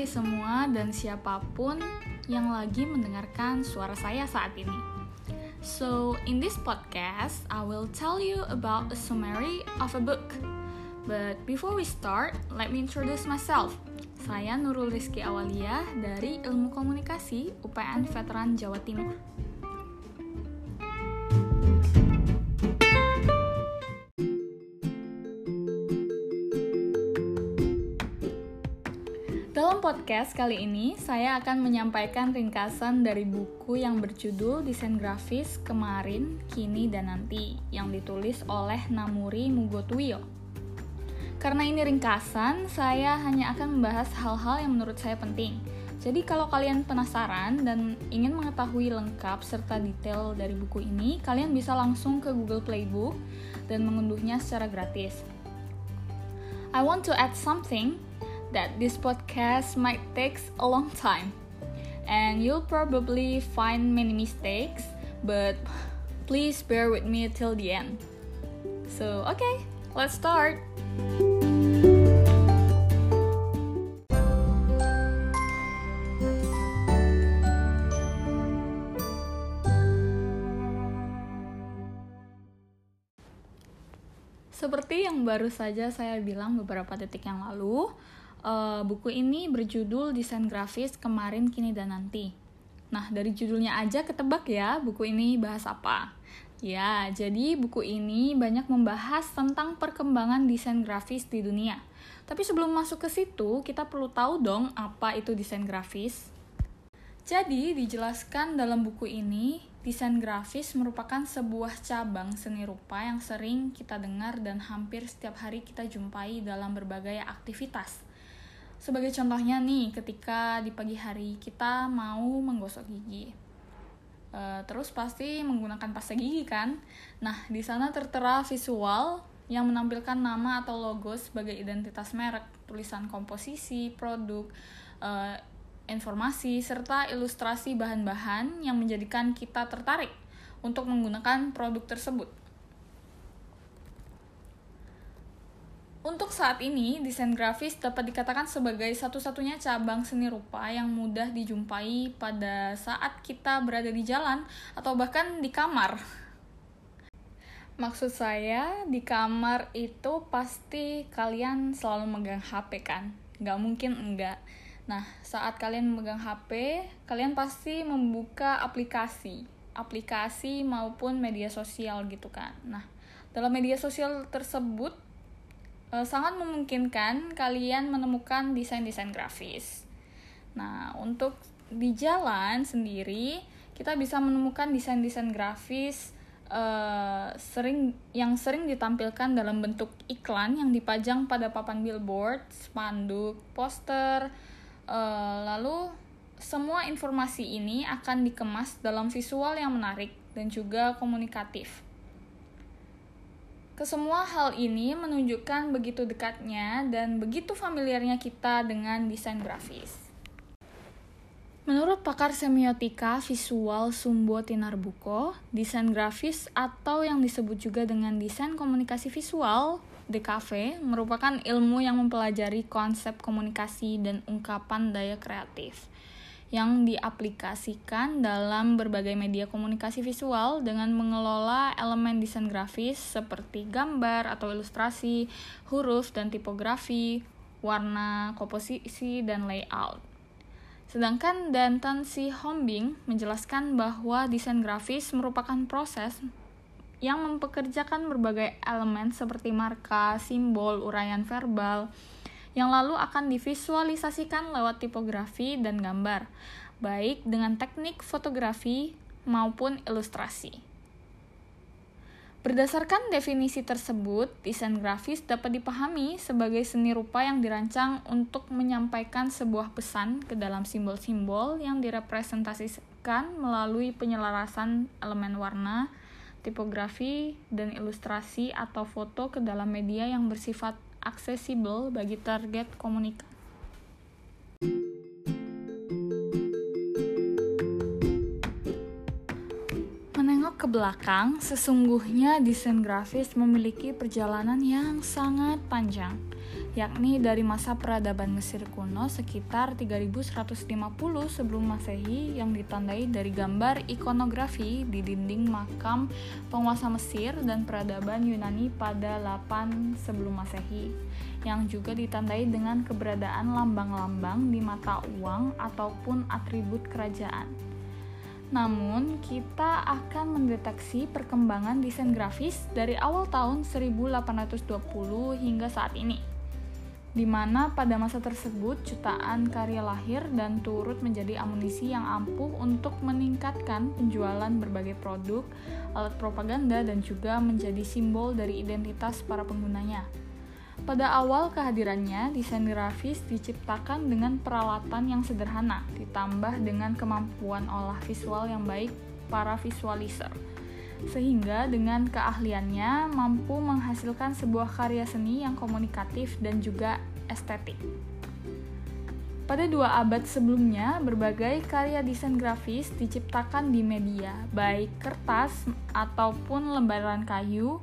Hai semua dan siapa pun yang lagi mendengarkan suara saya saat ini. So, in this podcast, I will tell you about a summary of a book. But before we start, let me introduce myself. Saya Nurul Rizky Awalia dari Ilmu Komunikasi UPN Veteran Jawa Timur. Podcast kali ini, saya akan menyampaikan ringkasan dari buku yang berjudul Desain Grafis Kemarin, Kini, dan Nanti yang ditulis oleh Namuri Mugotuyo. Karena ini ringkasan, saya hanya akan membahas hal-hal yang menurut saya penting. Jadi kalau kalian penasaran dan ingin mengetahui lengkap serta detail dari buku ini, kalian bisa langsung ke Google Playbook dan mengunduhnya secara gratis. I want to add something that this podcast might take a long time and you'll probably find many mistakes, but please bear with me till the end. So, okay, let's start. Seperti yang baru saja saya bilang beberapa detik yang lalu, uh, buku ini berjudul Desain Grafis Kemarin, Kini, dan Nanti. Nah, dari judulnya aja ketebak ya, buku ini bahas apa. Ya, jadi buku ini banyak membahas tentang perkembangan desain grafis di dunia. Tapi sebelum masuk ke situ, kita perlu tahu dong apa itu desain grafis. Jadi, dijelaskan dalam buku ini, desain grafis merupakan sebuah cabang seni rupa yang sering kita dengar dan hampir setiap hari kita jumpai dalam berbagai aktivitas. Sebagai contohnya nih, ketika di pagi hari kita mau menggosok gigi. Uh, terus pasti menggunakan pasta gigi kan? Nah, di sana tertera visual yang menampilkan nama atau logo sebagai identitas merek, tulisan komposisi, produk, uh, informasi, serta ilustrasi bahan-bahan yang menjadikan kita tertarik untuk menggunakan produk tersebut. Untuk saat ini, desain grafis dapat dikatakan sebagai satu-satunya cabang seni rupa yang mudah dijumpai pada saat kita berada di jalan atau bahkan di kamar. Maksud saya, di kamar itu pasti kalian selalu megang HP kan? Gak mungkin enggak. Nah, saat kalian memegang HP, kalian pasti membuka aplikasi, aplikasi maupun media sosial gitu kan. Nah, dalam media sosial tersebut e, sangat memungkinkan kalian menemukan desain-desain grafis. Nah, untuk di jalan sendiri kita bisa menemukan desain-desain grafis uh, sering yang sering ditampilkan dalam bentuk iklan yang dipajang pada papan billboard, spanduk, poster, uh, lalu semua informasi ini akan dikemas dalam visual yang menarik dan juga komunikatif. Kesemua hal ini menunjukkan begitu dekatnya dan begitu familiarnya kita dengan desain grafis. Menurut pakar semiotika visual Sumbo Tinarbuko, desain grafis atau yang disebut juga dengan desain komunikasi visual DKV merupakan ilmu yang mempelajari konsep komunikasi dan ungkapan daya kreatif yang diaplikasikan dalam berbagai media komunikasi visual dengan mengelola elemen desain grafis seperti gambar atau ilustrasi, huruf dan tipografi, warna, komposisi, dan layout. Sedangkan Danton C. Hombing menjelaskan bahwa desain grafis merupakan proses yang mempekerjakan berbagai elemen seperti marka, simbol, uraian verbal, yang lalu akan divisualisasikan lewat tipografi dan gambar, baik dengan teknik fotografi maupun ilustrasi. Berdasarkan definisi tersebut, desain grafis dapat dipahami sebagai seni rupa yang dirancang untuk menyampaikan sebuah pesan ke dalam simbol-simbol yang direpresentasikan melalui penyelarasan elemen warna, tipografi, dan ilustrasi atau foto ke dalam media yang bersifat aksesibel bagi target komunikasi. Menengok ke belakang, sesungguhnya desain grafis memiliki perjalanan yang sangat panjang. Yakni dari masa peradaban Mesir kuno sekitar 3150 sebelum Masehi yang ditandai dari gambar ikonografi di dinding makam penguasa Mesir dan peradaban Yunani pada 8 sebelum Masehi yang juga ditandai dengan keberadaan lambang-lambang di mata uang ataupun atribut kerajaan. Namun, kita akan mendeteksi perkembangan desain grafis dari awal tahun 1820 hingga saat ini di mana pada masa tersebut jutaan karya lahir dan turut menjadi amunisi yang ampuh untuk meningkatkan penjualan berbagai produk, alat propaganda, dan juga menjadi simbol dari identitas para penggunanya. Pada awal kehadirannya, desain grafis diciptakan dengan peralatan yang sederhana, ditambah dengan kemampuan olah visual yang baik para visualizer sehingga dengan keahliannya mampu menghasilkan sebuah karya seni yang komunikatif dan juga estetik. Pada dua abad sebelumnya, berbagai karya desain grafis diciptakan di media, baik kertas ataupun lembaran kayu,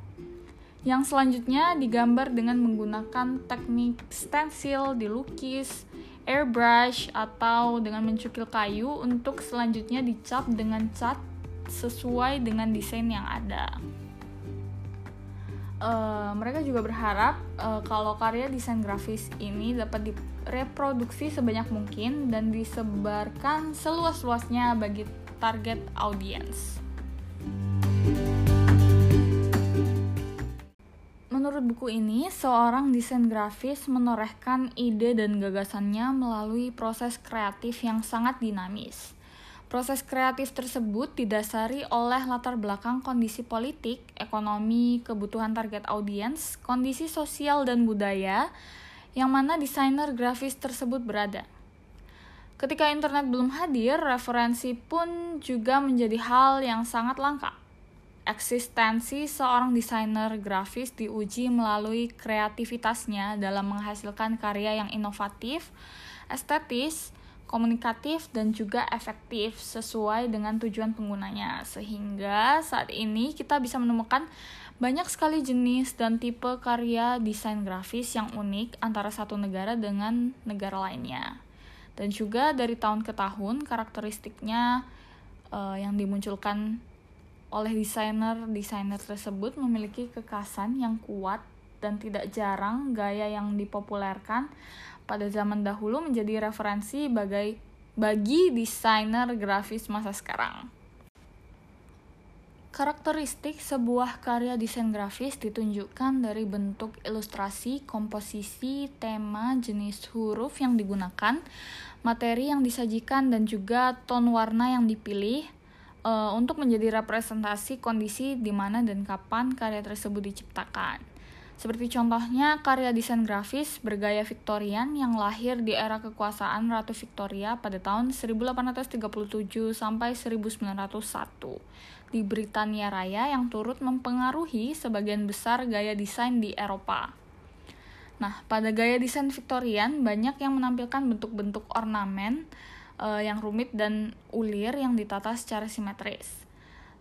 yang selanjutnya digambar dengan menggunakan teknik stensil, dilukis, airbrush, atau dengan mencukil kayu untuk selanjutnya dicap dengan cat sesuai dengan desain yang ada. Uh, mereka juga berharap uh, kalau karya desain grafis ini dapat direproduksi sebanyak mungkin dan disebarkan seluas-luasnya bagi target audiens. Menurut buku ini, seorang desain grafis menorehkan ide dan gagasannya melalui proses kreatif yang sangat dinamis. Proses kreatif tersebut didasari oleh latar belakang kondisi politik, ekonomi, kebutuhan target audiens, kondisi sosial dan budaya yang mana desainer grafis tersebut berada. Ketika internet belum hadir, referensi pun juga menjadi hal yang sangat langka. Eksistensi seorang desainer grafis diuji melalui kreativitasnya dalam menghasilkan karya yang inovatif, estetis, komunikatif dan juga efektif sesuai dengan tujuan penggunanya. Sehingga saat ini kita bisa menemukan banyak sekali jenis dan tipe karya desain grafis yang unik antara satu negara dengan negara lainnya. Dan juga dari tahun ke tahun karakteristiknya uh, yang dimunculkan oleh desainer-desainer tersebut memiliki kekasan yang kuat dan tidak jarang gaya yang dipopulerkan pada zaman dahulu menjadi referensi bagai bagi desainer grafis masa sekarang. Karakteristik sebuah karya desain grafis ditunjukkan dari bentuk ilustrasi, komposisi, tema, jenis huruf yang digunakan, materi yang disajikan, dan juga ton warna yang dipilih uh, untuk menjadi representasi kondisi di mana dan kapan karya tersebut diciptakan. Seperti contohnya karya desain grafis bergaya Victorian yang lahir di era kekuasaan Ratu Victoria pada tahun 1837 sampai 1901 di Britania Raya yang turut mempengaruhi sebagian besar gaya desain di Eropa. Nah, pada gaya desain Victorian banyak yang menampilkan bentuk-bentuk ornamen uh, yang rumit dan ulir yang ditata secara simetris.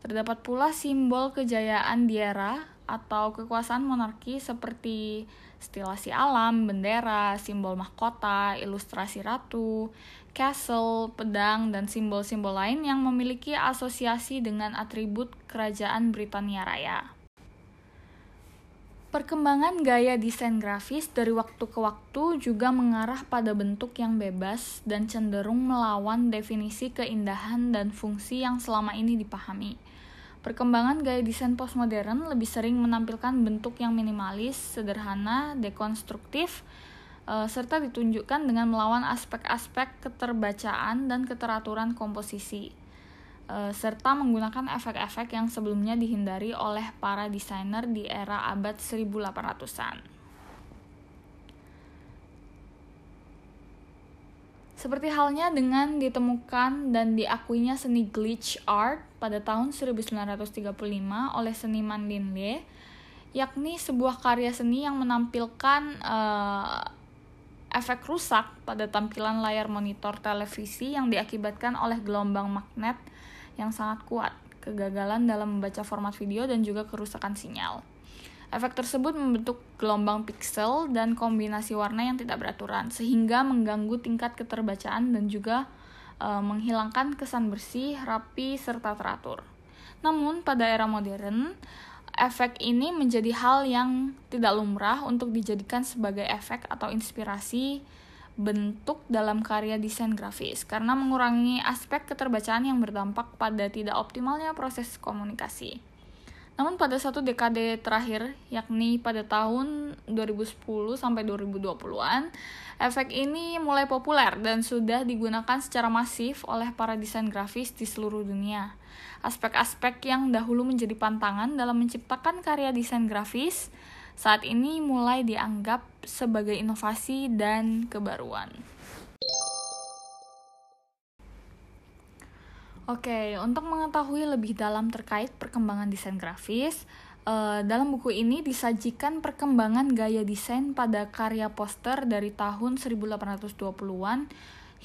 Terdapat pula simbol kejayaan di era atau kekuasaan monarki seperti stilasi alam, bendera, simbol mahkota, ilustrasi ratu, castle, pedang, dan simbol-simbol lain yang memiliki asosiasi dengan atribut kerajaan Britania Raya. Perkembangan gaya desain grafis dari waktu ke waktu juga mengarah pada bentuk yang bebas dan cenderung melawan definisi keindahan dan fungsi yang selama ini dipahami. Perkembangan gaya desain postmodern lebih sering menampilkan bentuk yang minimalis, sederhana, dekonstruktif, e, serta ditunjukkan dengan melawan aspek-aspek keterbacaan dan keteraturan komposisi, e, serta menggunakan efek-efek yang sebelumnya dihindari oleh para desainer di era abad 1800-an. Seperti halnya dengan ditemukan dan diakuinya seni glitch art pada tahun 1935 oleh seniman Linley, yakni sebuah karya seni yang menampilkan uh, efek rusak pada tampilan layar monitor televisi yang diakibatkan oleh gelombang magnet yang sangat kuat, kegagalan dalam membaca format video dan juga kerusakan sinyal. Efek tersebut membentuk gelombang piksel dan kombinasi warna yang tidak beraturan, sehingga mengganggu tingkat keterbacaan dan juga e, menghilangkan kesan bersih, rapi, serta teratur. Namun, pada era modern, efek ini menjadi hal yang tidak lumrah untuk dijadikan sebagai efek atau inspirasi bentuk dalam karya desain grafis karena mengurangi aspek keterbacaan yang berdampak pada tidak optimalnya proses komunikasi. Namun pada satu dekade terakhir, yakni pada tahun 2010 sampai 2020-an, efek ini mulai populer dan sudah digunakan secara masif oleh para desain grafis di seluruh dunia. Aspek-aspek yang dahulu menjadi pantangan dalam menciptakan karya desain grafis saat ini mulai dianggap sebagai inovasi dan kebaruan. Oke, untuk mengetahui lebih dalam terkait perkembangan desain grafis, uh, dalam buku ini disajikan perkembangan gaya desain pada karya poster dari tahun 1820-an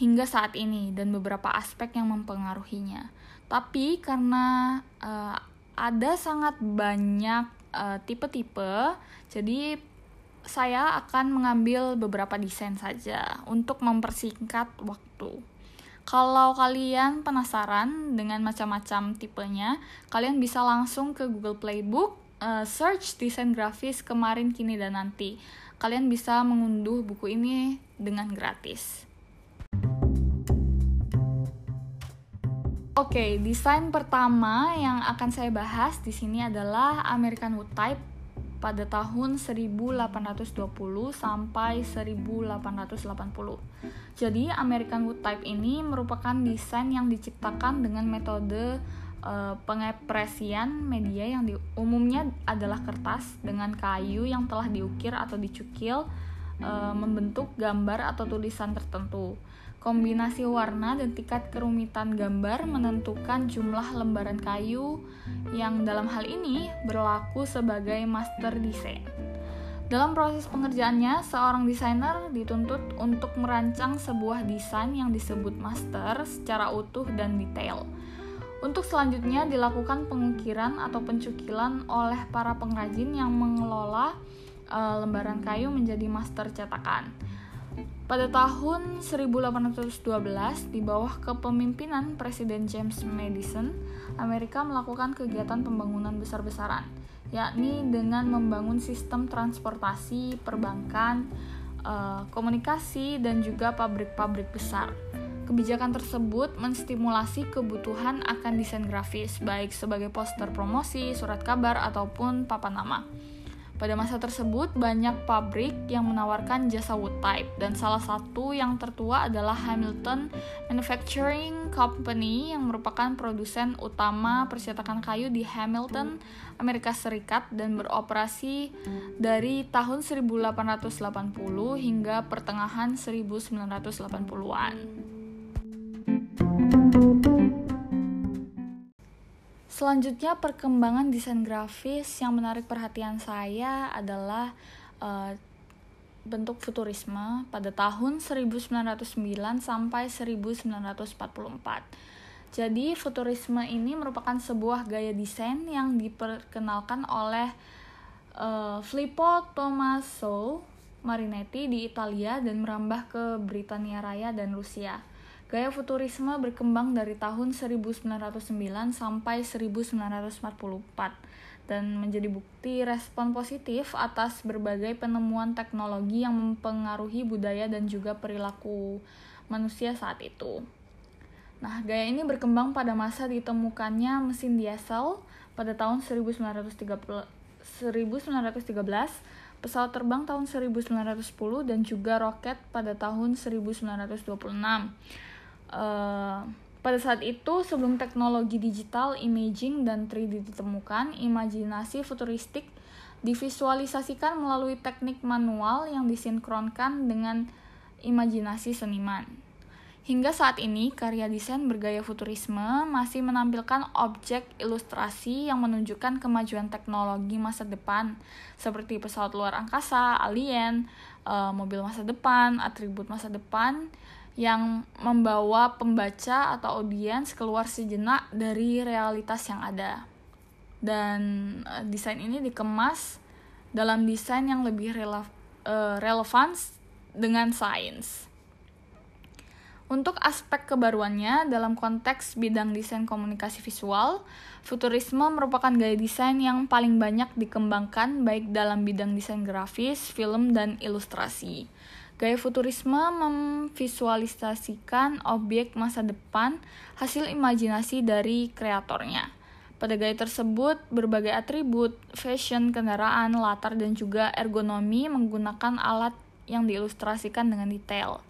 hingga saat ini dan beberapa aspek yang mempengaruhinya. Tapi karena uh, ada sangat banyak eh, tipe-tipe, jadi saya akan mengambil beberapa desain saja untuk mempersingkat waktu. Kalau kalian penasaran dengan macam-macam tipenya, kalian bisa langsung ke Google Playbook, uh, search desain grafis kemarin, kini, dan nanti. Kalian bisa mengunduh buku ini dengan gratis. Oke, okay, desain pertama yang akan saya bahas di sini adalah American Wood Type pada tahun 1820 sampai 1880. Jadi American Wood Type ini merupakan desain yang diciptakan dengan metode uh, pengepresian media yang di, umumnya adalah kertas dengan kayu yang telah diukir atau dicukil uh, membentuk gambar atau tulisan tertentu. Kombinasi warna dan tingkat kerumitan gambar menentukan jumlah lembaran kayu yang dalam hal ini berlaku sebagai master design. Dalam proses pengerjaannya, seorang desainer dituntut untuk merancang sebuah desain yang disebut master secara utuh dan detail. Untuk selanjutnya dilakukan pengukiran atau pencukilan oleh para pengrajin yang mengelola e, lembaran kayu menjadi master cetakan. Pada tahun 1812, di bawah kepemimpinan Presiden James Madison, Amerika melakukan kegiatan pembangunan besar-besaran, yakni dengan membangun sistem transportasi, perbankan, eh, komunikasi, dan juga pabrik-pabrik besar. Kebijakan tersebut menstimulasi kebutuhan akan desain grafis, baik sebagai poster promosi, surat kabar, ataupun papan nama. Pada masa tersebut, banyak pabrik yang menawarkan jasa wood type, dan salah satu yang tertua adalah Hamilton Manufacturing Company yang merupakan produsen utama percetakan kayu di Hamilton, Amerika Serikat dan beroperasi dari tahun 1880 hingga pertengahan 1980-an. Selanjutnya perkembangan desain grafis yang menarik perhatian saya adalah uh, bentuk futurisme pada tahun 1909 sampai 1944. Jadi futurisme ini merupakan sebuah gaya desain yang diperkenalkan oleh uh, Filippo Tommaso Marinetti di Italia dan merambah ke Britania Raya dan Rusia. Gaya futurisme berkembang dari tahun 1909 sampai 1944 dan menjadi bukti respon positif atas berbagai penemuan teknologi yang mempengaruhi budaya dan juga perilaku manusia saat itu. Nah, gaya ini berkembang pada masa ditemukannya mesin diesel pada tahun 1913, pesawat terbang tahun 1910 dan juga roket pada tahun 1926 Uh, pada saat itu, sebelum teknologi digital, imaging, dan 3D ditemukan, imajinasi futuristik divisualisasikan melalui teknik manual yang disinkronkan dengan imajinasi seniman. Hingga saat ini, karya desain bergaya futurisme masih menampilkan objek ilustrasi yang menunjukkan kemajuan teknologi masa depan, seperti pesawat luar angkasa, alien, uh, mobil masa depan, atribut masa depan, yang membawa pembaca atau audiens keluar sejenak dari realitas yang ada. Dan uh, desain ini dikemas dalam desain yang lebih rele uh, relevan dengan sains. Untuk aspek kebaruannya, dalam konteks bidang desain komunikasi visual, futurisme merupakan gaya desain yang paling banyak dikembangkan baik dalam bidang desain grafis, film, dan ilustrasi. Gaya futurisme memvisualisasikan objek masa depan hasil imajinasi dari kreatornya. Pada gaya tersebut, berbagai atribut, fashion, kendaraan, latar, dan juga ergonomi menggunakan alat yang diilustrasikan dengan detail.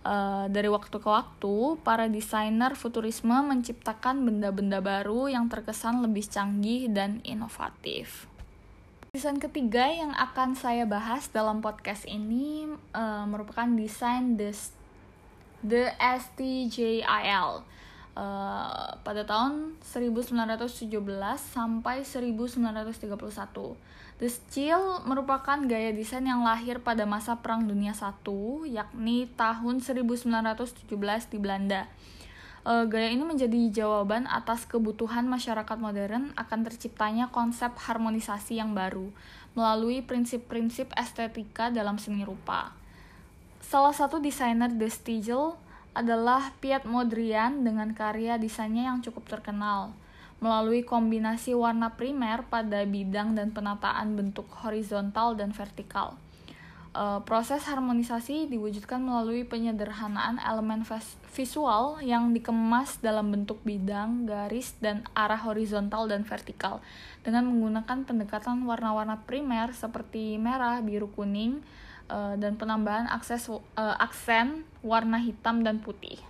Uh, dari waktu ke waktu, para desainer futurisme menciptakan benda-benda baru yang terkesan lebih canggih dan inovatif. Desain ketiga yang akan saya bahas dalam podcast ini uh, merupakan desain the, the STJIL. Uh, pada tahun 1917 sampai 1931. The Steel merupakan gaya desain yang lahir pada masa Perang Dunia I, yakni tahun 1917 di Belanda. Uh, gaya ini menjadi jawaban atas kebutuhan masyarakat modern akan terciptanya konsep harmonisasi yang baru melalui prinsip-prinsip estetika dalam seni rupa. Salah satu desainer The Stiegel adalah Piet Mondrian dengan karya desainnya yang cukup terkenal melalui kombinasi warna primer pada bidang dan penataan bentuk horizontal dan vertikal. Uh, proses harmonisasi diwujudkan melalui penyederhanaan elemen visual yang dikemas dalam bentuk bidang, garis, dan arah horizontal dan vertikal dengan menggunakan pendekatan warna-warna primer seperti merah, biru, kuning, uh, dan penambahan akses uh, aksen warna hitam dan putih.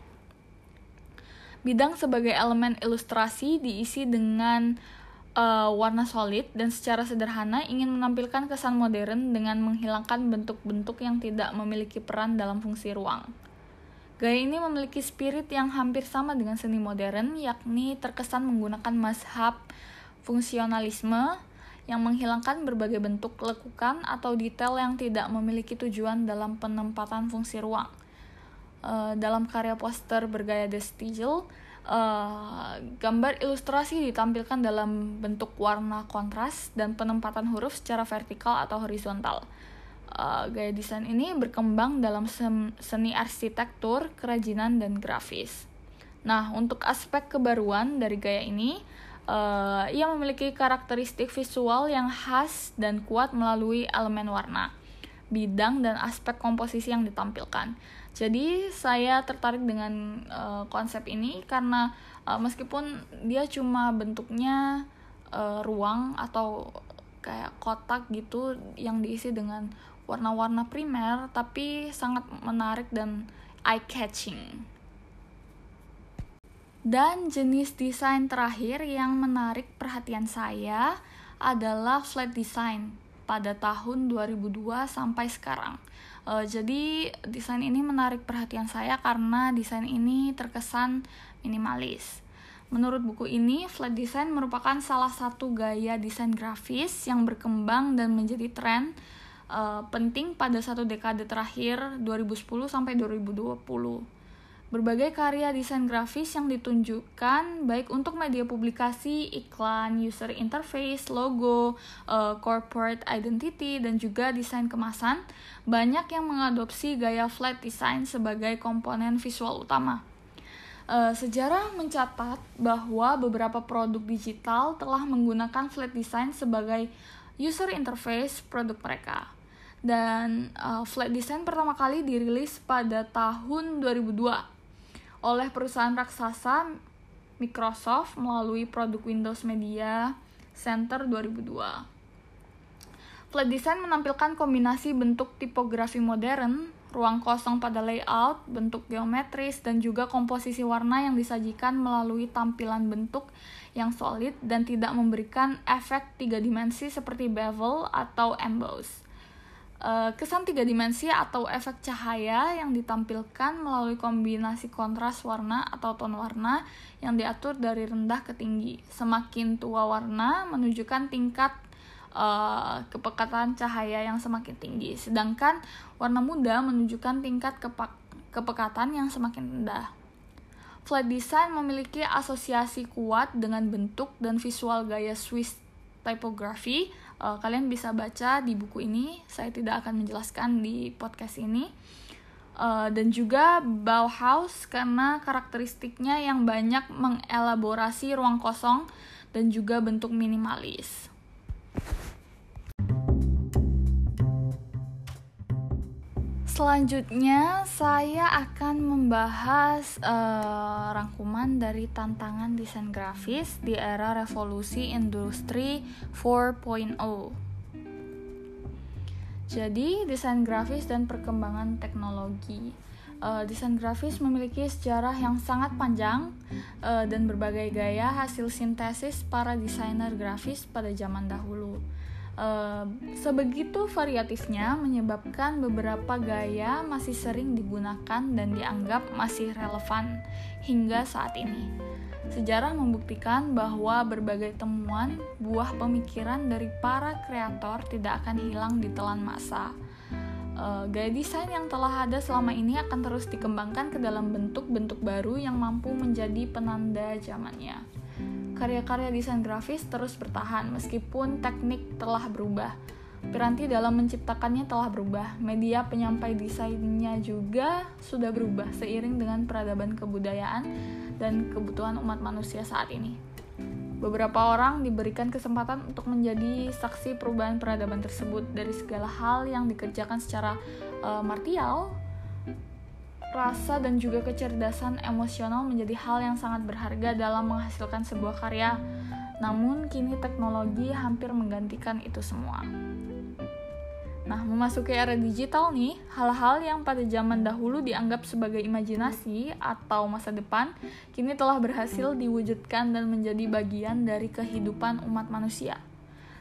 Bidang sebagai elemen ilustrasi diisi dengan uh, warna solid dan secara sederhana ingin menampilkan kesan modern dengan menghilangkan bentuk-bentuk yang tidak memiliki peran dalam fungsi ruang. Gaya ini memiliki spirit yang hampir sama dengan seni modern, yakni terkesan menggunakan mazhab fungsionalisme yang menghilangkan berbagai bentuk lekukan atau detail yang tidak memiliki tujuan dalam penempatan fungsi ruang. Uh, dalam karya poster bergaya The Stigel, uh, gambar ilustrasi ditampilkan dalam bentuk warna kontras dan penempatan huruf secara vertikal atau horizontal. Uh, gaya desain ini berkembang dalam seni arsitektur, kerajinan, dan grafis. Nah, untuk aspek kebaruan dari gaya ini, Uh, ia memiliki karakteristik visual yang khas dan kuat melalui elemen warna, bidang, dan aspek komposisi yang ditampilkan. Jadi saya tertarik dengan uh, konsep ini karena uh, meskipun dia cuma bentuknya uh, ruang atau kayak kotak gitu yang diisi dengan warna-warna primer, tapi sangat menarik dan eye catching. Dan jenis desain terakhir yang menarik perhatian saya adalah flat design pada tahun 2002 sampai sekarang. Uh, jadi desain ini menarik perhatian saya karena desain ini terkesan minimalis. Menurut buku ini, flat design merupakan salah satu gaya desain grafis yang berkembang dan menjadi tren uh, penting pada satu dekade terakhir 2010 sampai 2020 berbagai karya desain grafis yang ditunjukkan baik untuk media publikasi, iklan, user interface, logo, uh, corporate identity, dan juga desain kemasan, banyak yang mengadopsi gaya flat design sebagai komponen visual utama. Uh, sejarah mencatat bahwa beberapa produk digital telah menggunakan flat design sebagai user interface produk mereka. Dan uh, flat design pertama kali dirilis pada tahun 2002 oleh perusahaan raksasa Microsoft melalui produk Windows Media Center 2002. Flat design menampilkan kombinasi bentuk tipografi modern, ruang kosong pada layout, bentuk geometris, dan juga komposisi warna yang disajikan melalui tampilan bentuk yang solid dan tidak memberikan efek tiga dimensi seperti bevel atau emboss. Eh, kesan tiga dimensi atau efek cahaya yang ditampilkan melalui kombinasi kontras warna atau ton warna yang diatur dari rendah ke tinggi. Semakin tua warna menunjukkan tingkat uh, kepekatan cahaya yang semakin tinggi, sedangkan warna muda menunjukkan tingkat kepekatan yang semakin rendah. Flat design memiliki asosiasi kuat dengan bentuk dan visual gaya Swiss typography uh, kalian bisa baca di buku ini saya tidak akan menjelaskan di podcast ini uh, dan juga Bauhaus karena karakteristiknya yang banyak mengelaborasi ruang kosong dan juga bentuk minimalis. Selanjutnya, saya akan membahas uh, rangkuman dari tantangan desain grafis di era revolusi industri 4.0. Jadi, desain grafis dan perkembangan teknologi. Uh, desain grafis memiliki sejarah yang sangat panjang uh, dan berbagai gaya hasil sintesis para desainer grafis pada zaman dahulu Sebegitu variatifnya menyebabkan beberapa gaya masih sering digunakan dan dianggap masih relevan hingga saat ini. Sejarah membuktikan bahwa berbagai temuan buah pemikiran dari para kreator tidak akan hilang di telan masa. Uh, gaya desain yang telah ada selama ini akan terus dikembangkan ke dalam bentuk-bentuk baru yang mampu menjadi penanda zamannya karya-karya desain grafis terus bertahan meskipun teknik telah berubah. Piranti dalam menciptakannya telah berubah, media penyampai desainnya juga sudah berubah seiring dengan peradaban kebudayaan dan kebutuhan umat manusia saat ini. Beberapa orang diberikan kesempatan untuk menjadi saksi perubahan peradaban tersebut dari segala hal yang dikerjakan secara uh, martial rasa dan juga kecerdasan emosional menjadi hal yang sangat berharga dalam menghasilkan sebuah karya. Namun, kini teknologi hampir menggantikan itu semua. Nah, memasuki era digital nih, hal-hal yang pada zaman dahulu dianggap sebagai imajinasi atau masa depan, kini telah berhasil diwujudkan dan menjadi bagian dari kehidupan umat manusia.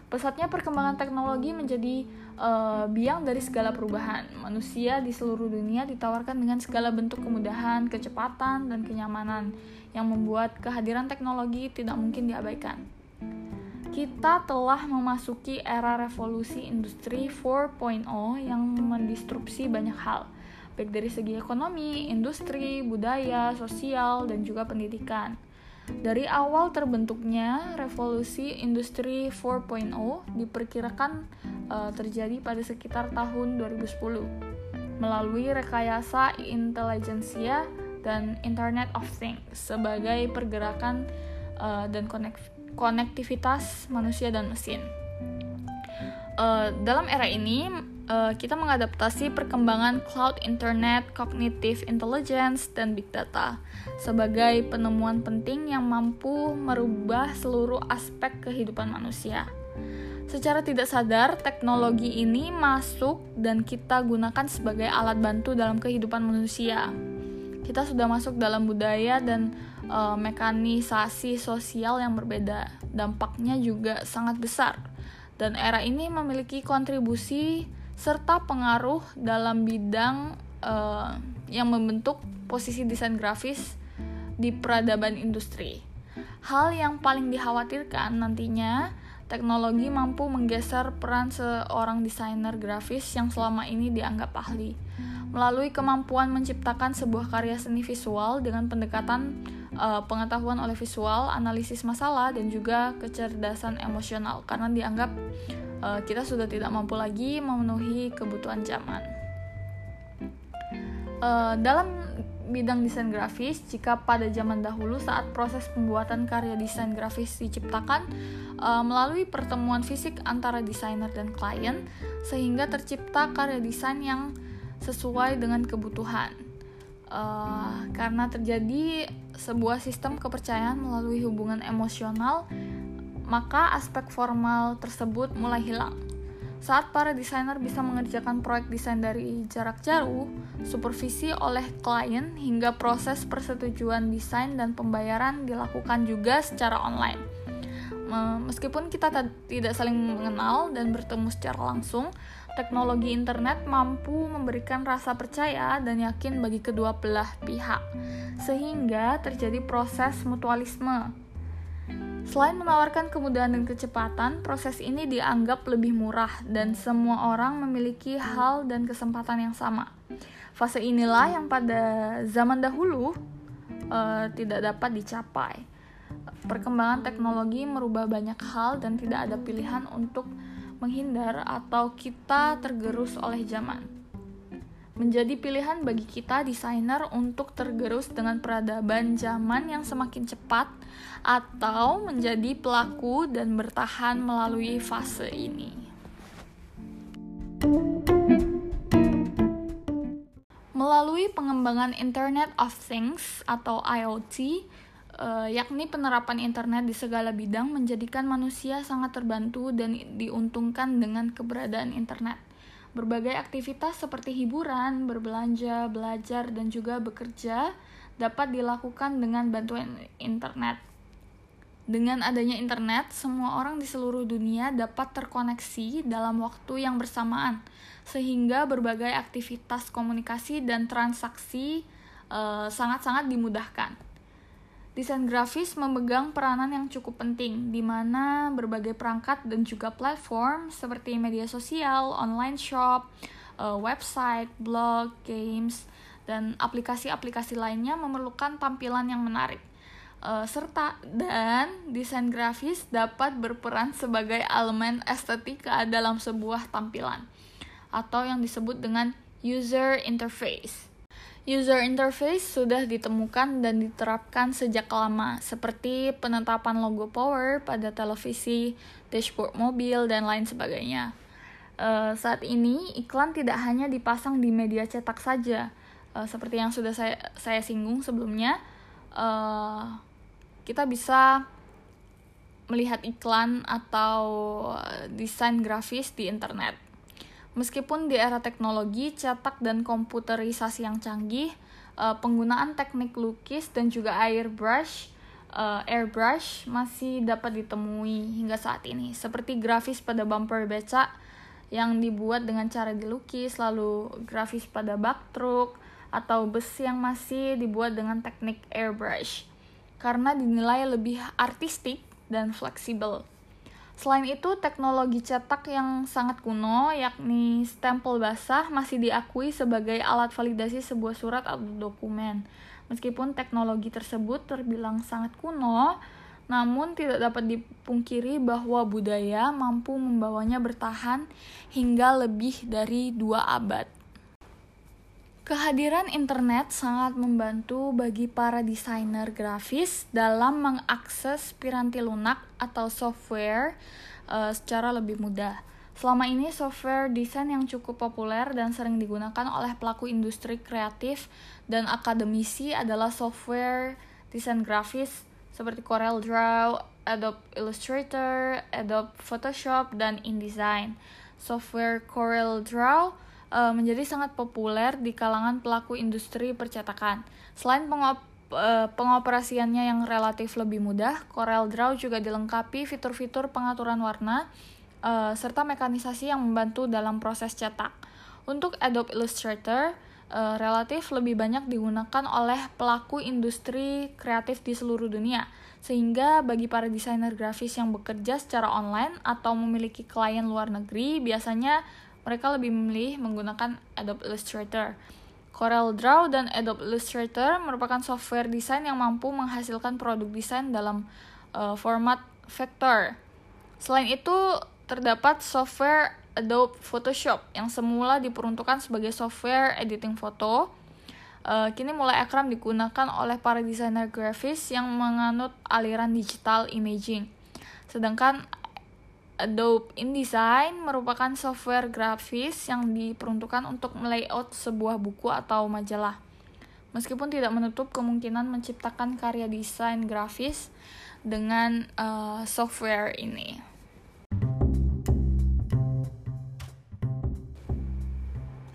Pesatnya perkembangan teknologi menjadi uh, biang dari segala perubahan. Manusia di seluruh dunia ditawarkan dengan segala bentuk kemudahan, kecepatan, dan kenyamanan yang membuat kehadiran teknologi tidak mungkin diabaikan. Kita telah memasuki era revolusi industri 4.0 yang mendistrupsi banyak hal, baik dari segi ekonomi, industri, budaya, sosial, dan juga pendidikan. Dari awal terbentuknya revolusi industri 4.0 diperkirakan uh, terjadi pada sekitar tahun 2010 melalui rekayasa intelijensia dan Internet of Things sebagai pergerakan uh, dan konektivitas manusia dan mesin. Uh, dalam era ini, uh, kita mengadaptasi perkembangan cloud internet, cognitive intelligence, dan big data sebagai penemuan penting yang mampu merubah seluruh aspek kehidupan manusia. Secara tidak sadar, teknologi ini masuk dan kita gunakan sebagai alat bantu dalam kehidupan manusia. Kita sudah masuk dalam budaya dan uh, mekanisasi sosial yang berbeda. Dampaknya juga sangat besar. Dan era ini memiliki kontribusi serta pengaruh dalam bidang uh, yang membentuk posisi desain grafis di peradaban industri. Hal yang paling dikhawatirkan nantinya teknologi mampu menggeser peran seorang desainer grafis yang selama ini dianggap ahli melalui kemampuan menciptakan sebuah karya seni visual dengan pendekatan uh, pengetahuan oleh visual, analisis masalah dan juga kecerdasan emosional karena dianggap uh, kita sudah tidak mampu lagi memenuhi kebutuhan zaman. Uh, dalam bidang desain grafis, jika pada zaman dahulu saat proses pembuatan karya desain grafis diciptakan uh, melalui pertemuan fisik antara desainer dan klien, sehingga tercipta karya desain yang sesuai dengan kebutuhan. Uh, karena terjadi sebuah sistem kepercayaan melalui hubungan emosional maka aspek formal tersebut mulai hilang. Saat para desainer bisa mengerjakan proyek desain dari jarak jauh, supervisi oleh klien hingga proses persetujuan desain dan pembayaran dilakukan juga secara online. Meskipun kita tidak saling mengenal dan bertemu secara langsung, teknologi internet mampu memberikan rasa percaya dan yakin bagi kedua belah pihak, sehingga terjadi proses mutualisme Selain menawarkan kemudahan dan kecepatan, proses ini dianggap lebih murah dan semua orang memiliki hal dan kesempatan yang sama. Fase inilah yang pada zaman dahulu uh, tidak dapat dicapai. Perkembangan teknologi merubah banyak hal dan tidak ada pilihan untuk menghindar atau kita tergerus oleh zaman. Menjadi pilihan bagi kita desainer untuk tergerus dengan peradaban zaman yang semakin cepat atau menjadi pelaku dan bertahan melalui fase ini. Melalui pengembangan Internet of Things atau IoT, uh, yakni penerapan internet di segala bidang menjadikan manusia sangat terbantu dan diuntungkan dengan keberadaan internet. Berbagai aktivitas seperti hiburan, berbelanja, belajar, dan juga bekerja dapat dilakukan dengan bantuan internet. Dengan adanya internet, semua orang di seluruh dunia dapat terkoneksi dalam waktu yang bersamaan, sehingga berbagai aktivitas komunikasi dan transaksi eh, sangat-sangat uh, dimudahkan. Desain grafis memegang peranan yang cukup penting, di mana berbagai perangkat dan juga platform seperti media sosial, online shop, uh, website, blog, games, dan aplikasi-aplikasi lainnya memerlukan tampilan yang menarik. Uh, serta dan desain grafis dapat berperan sebagai elemen estetika dalam sebuah tampilan atau yang disebut dengan user interface. User interface sudah ditemukan dan diterapkan sejak lama, seperti penetapan logo power pada televisi, dashboard mobil, dan lain sebagainya. Uh, saat ini, iklan tidak hanya dipasang di media cetak saja, uh, seperti yang sudah saya, saya singgung sebelumnya. Uh, kita bisa melihat iklan atau desain grafis di internet. Meskipun di era teknologi, cetak dan komputerisasi yang canggih, uh, penggunaan teknik lukis dan juga airbrush, uh, airbrush masih dapat ditemui hingga saat ini. Seperti grafis pada bumper beca yang dibuat dengan cara dilukis, lalu grafis pada bak truk atau bus yang masih dibuat dengan teknik airbrush karena dinilai lebih artistik dan fleksibel. Selain itu, teknologi cetak yang sangat kuno, yakni stempel basah, masih diakui sebagai alat validasi sebuah surat atau dokumen. Meskipun teknologi tersebut terbilang sangat kuno, namun tidak dapat dipungkiri bahwa budaya mampu membawanya bertahan hingga lebih dari dua abad. Kehadiran internet sangat membantu bagi para desainer grafis dalam mengakses piranti lunak atau software uh, secara lebih mudah. Selama ini software desain yang cukup populer dan sering digunakan oleh pelaku industri kreatif dan akademisi adalah software desain grafis seperti Corel Draw, Adobe Illustrator, Adobe Photoshop, dan InDesign. Software Corel Draw uh, menjadi sangat populer di kalangan pelaku industri percetakan. Selain pengop uh, pengoperasiannya yang relatif lebih mudah, Corel Draw juga dilengkapi fitur-fitur pengaturan warna uh, serta mekanisasi yang membantu dalam proses cetak. Untuk Adobe Illustrator, uh, relatif lebih banyak digunakan oleh pelaku industri kreatif di seluruh dunia, sehingga bagi para desainer grafis yang bekerja secara online atau memiliki klien luar negeri, biasanya mereka lebih memilih menggunakan Adobe Illustrator. Corel Draw dan Adobe Illustrator merupakan software desain yang mampu menghasilkan produk desain dalam uh, format vektor. Selain itu, terdapat software Adobe Photoshop yang semula diperuntukkan sebagai software editing foto. Uh, kini mulai akrab digunakan oleh para desainer grafis yang menganut aliran digital imaging. Sedangkan Adobe InDesign merupakan software grafis yang diperuntukkan untuk melayout sebuah buku atau majalah. Meskipun tidak menutup kemungkinan menciptakan karya desain grafis dengan uh, software ini.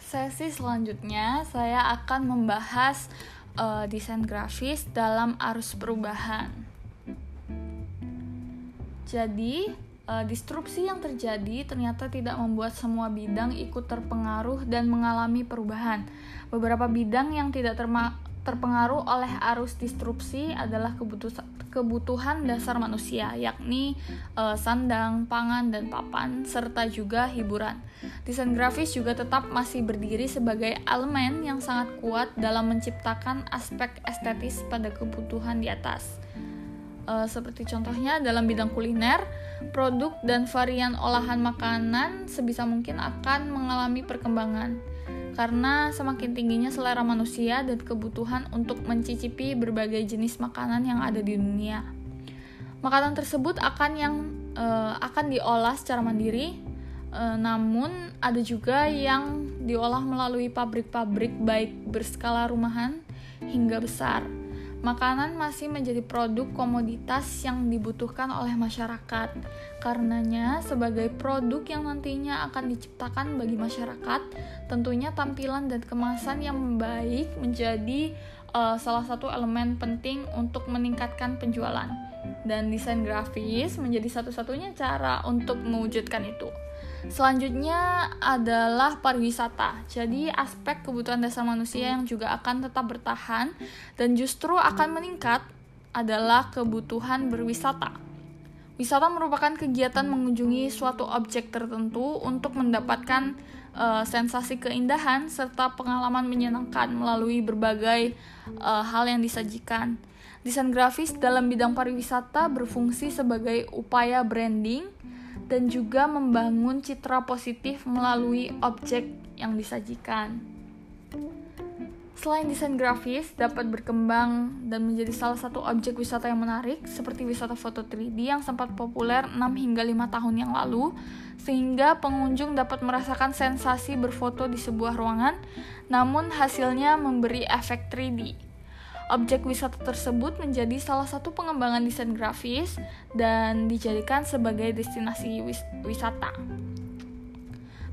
Sesi selanjutnya saya akan membahas uh, desain grafis dalam arus perubahan. Jadi, uh, disrupsi yang terjadi ternyata tidak membuat semua bidang ikut terpengaruh dan mengalami perubahan. Beberapa bidang yang tidak terpengaruh oleh arus disrupsi adalah kebutuhan dasar manusia, yakni uh, sandang, pangan, dan papan, serta juga hiburan. Desain grafis juga tetap masih berdiri sebagai elemen yang sangat kuat dalam menciptakan aspek estetis pada kebutuhan di atas. Uh, seperti contohnya dalam bidang kuliner, produk dan varian olahan makanan sebisa mungkin akan mengalami perkembangan karena semakin tingginya selera manusia dan kebutuhan untuk mencicipi berbagai jenis makanan yang ada di dunia. Makanan tersebut akan yang uh, akan diolah secara mandiri, uh, namun ada juga yang diolah melalui pabrik-pabrik baik berskala rumahan hingga besar makanan masih menjadi produk komoditas yang dibutuhkan oleh masyarakat. Karenanya, sebagai produk yang nantinya akan diciptakan bagi masyarakat, tentunya tampilan dan kemasan yang baik menjadi uh, salah satu elemen penting untuk meningkatkan penjualan. Dan desain grafis menjadi satu-satunya cara untuk mewujudkan itu. Selanjutnya adalah pariwisata. Jadi aspek kebutuhan dasar manusia yang juga akan tetap bertahan dan justru akan meningkat adalah kebutuhan berwisata. Wisata merupakan kegiatan mengunjungi suatu objek tertentu untuk mendapatkan uh, sensasi keindahan serta pengalaman menyenangkan melalui berbagai uh, hal yang disajikan. Desain grafis dalam bidang pariwisata berfungsi sebagai upaya branding dan juga membangun citra positif melalui objek yang disajikan. Selain desain grafis dapat berkembang dan menjadi salah satu objek wisata yang menarik seperti wisata foto 3D yang sempat populer 6 hingga 5 tahun yang lalu sehingga pengunjung dapat merasakan sensasi berfoto di sebuah ruangan namun hasilnya memberi efek 3D. Objek wisata tersebut menjadi salah satu pengembangan desain grafis dan dijadikan sebagai destinasi wis wisata.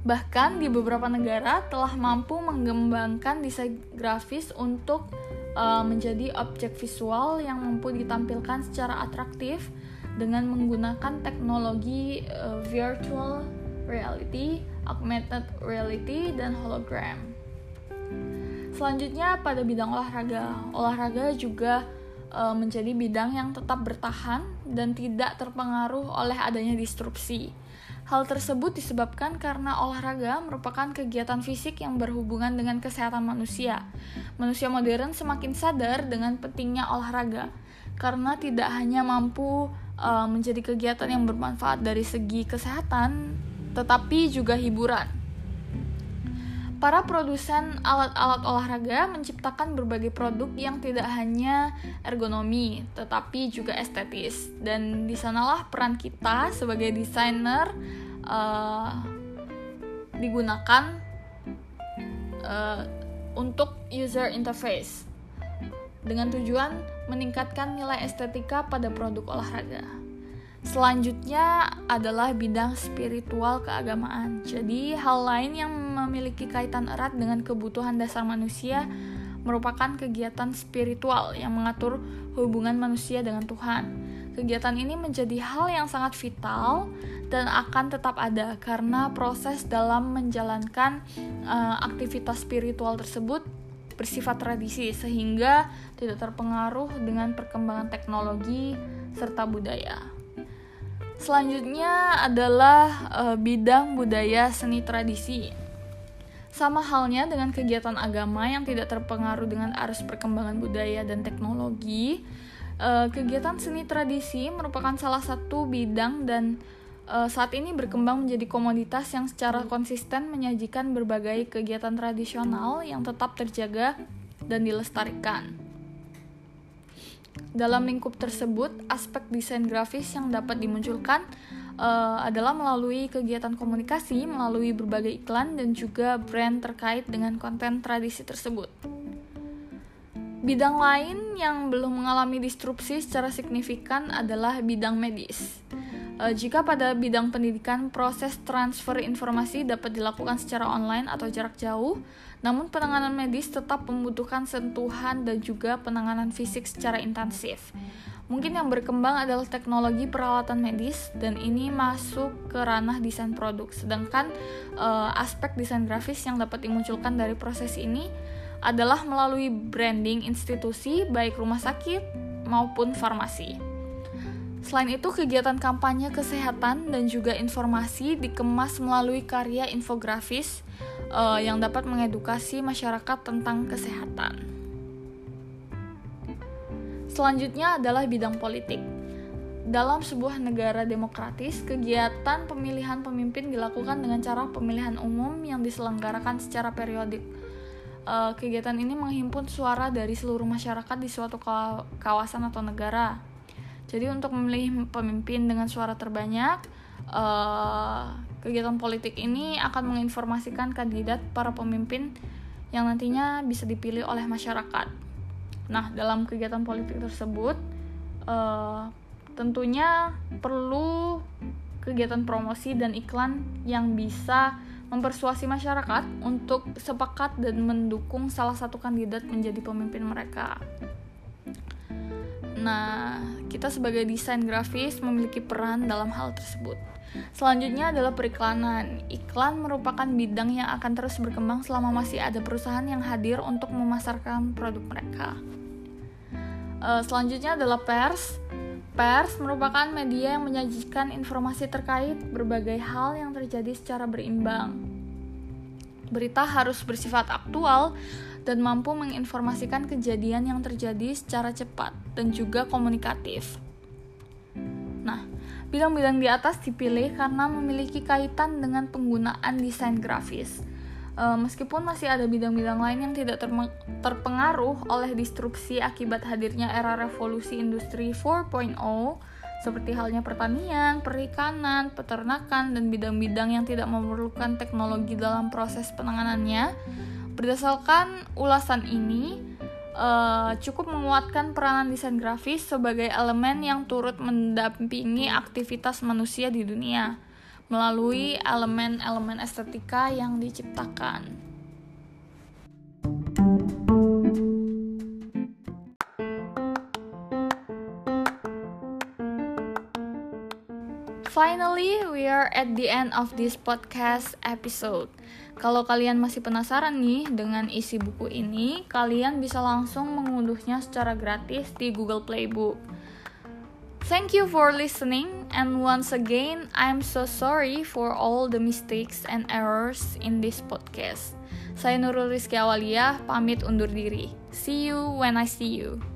Bahkan di beberapa negara telah mampu mengembangkan desain grafis untuk uh, menjadi objek visual yang mampu ditampilkan secara atraktif dengan menggunakan teknologi uh, virtual reality, augmented reality, dan hologram. Selanjutnya pada bidang olahraga. Olahraga juga e, menjadi bidang yang tetap bertahan dan tidak terpengaruh oleh adanya disrupsi. Hal tersebut disebabkan karena olahraga merupakan kegiatan fisik yang berhubungan dengan kesehatan manusia. Manusia modern semakin sadar dengan pentingnya olahraga karena tidak hanya mampu e, menjadi kegiatan yang bermanfaat dari segi kesehatan, tetapi juga hiburan. Para produsen alat-alat olahraga menciptakan berbagai produk yang tidak hanya ergonomi, tetapi juga estetis. Dan di sanalah peran kita sebagai desainer uh, digunakan uh, untuk user interface dengan tujuan meningkatkan nilai estetika pada produk olahraga. Selanjutnya adalah bidang spiritual keagamaan. Jadi, hal lain yang memiliki kaitan erat dengan kebutuhan dasar manusia merupakan kegiatan spiritual yang mengatur hubungan manusia dengan Tuhan. Kegiatan ini menjadi hal yang sangat vital dan akan tetap ada karena proses dalam menjalankan uh, aktivitas spiritual tersebut bersifat tradisi sehingga tidak terpengaruh dengan perkembangan teknologi serta budaya. Selanjutnya adalah e, bidang budaya seni tradisi. Sama halnya dengan kegiatan agama yang tidak terpengaruh dengan arus perkembangan budaya dan teknologi, e, kegiatan seni tradisi merupakan salah satu bidang dan e, saat ini berkembang menjadi komoditas yang secara konsisten menyajikan berbagai kegiatan tradisional yang tetap terjaga dan dilestarikan. Dalam lingkup tersebut, aspek desain grafis yang dapat dimunculkan uh, adalah melalui kegiatan komunikasi, melalui berbagai iklan, dan juga brand terkait dengan konten tradisi tersebut. Bidang lain yang belum mengalami disrupsi secara signifikan adalah bidang medis. Uh, jika pada bidang pendidikan proses transfer informasi dapat dilakukan secara online atau jarak jauh, namun penanganan medis tetap membutuhkan sentuhan dan juga penanganan fisik secara intensif. Mungkin yang berkembang adalah teknologi peralatan medis dan ini masuk ke ranah desain produk. Sedangkan uh, aspek desain grafis yang dapat dimunculkan dari proses ini adalah melalui branding institusi baik rumah sakit maupun farmasi. Selain itu, kegiatan kampanye kesehatan dan juga informasi dikemas melalui karya infografis uh, yang dapat mengedukasi masyarakat tentang kesehatan. Selanjutnya adalah bidang politik. dalam sebuah negara demokratis, kegiatan pemilihan pemimpin dilakukan dengan cara pemilihan umum yang diselenggarakan secara periodik. Uh, kegiatan ini menghimpun suara dari seluruh masyarakat di suatu kawasan atau negara. Jadi untuk memilih pemimpin dengan suara terbanyak, uh, kegiatan politik ini akan menginformasikan kandidat para pemimpin yang nantinya bisa dipilih oleh masyarakat. Nah, dalam kegiatan politik tersebut, uh, tentunya perlu kegiatan promosi dan iklan yang bisa mempersuasi masyarakat untuk sepakat dan mendukung salah satu kandidat menjadi pemimpin mereka. Nah, kita sebagai desain grafis memiliki peran dalam hal tersebut. Selanjutnya adalah periklanan. Iklan merupakan bidang yang akan terus berkembang selama masih ada perusahaan yang hadir untuk memasarkan produk mereka. Uh, selanjutnya adalah pers. Pers merupakan media yang menyajikan informasi terkait berbagai hal yang terjadi secara berimbang. Berita harus bersifat aktual dan mampu menginformasikan kejadian yang terjadi secara cepat dan juga komunikatif. Nah, bidang-bidang di atas dipilih karena memiliki kaitan dengan penggunaan desain grafis uh, meskipun masih ada bidang-bidang lain yang tidak terpengaruh oleh disrupsi akibat hadirnya era revolusi industri 4.0 seperti halnya pertanian, perikanan, peternakan, dan bidang-bidang yang tidak memerlukan teknologi dalam proses penanganannya. Berdasarkan ulasan ini, uh, cukup menguatkan peranan desain grafis sebagai elemen yang turut mendampingi aktivitas manusia di dunia melalui elemen-elemen estetika yang diciptakan. Finally, we are at the end of this podcast episode. Kalau kalian masih penasaran nih dengan isi buku ini, kalian bisa langsung mengunduhnya secara gratis di Google Playbook. Thank you for listening, and once again, I'm so sorry for all the mistakes and errors in this podcast. Saya Nurul Rizky Awalia, pamit undur diri. See you when I see you.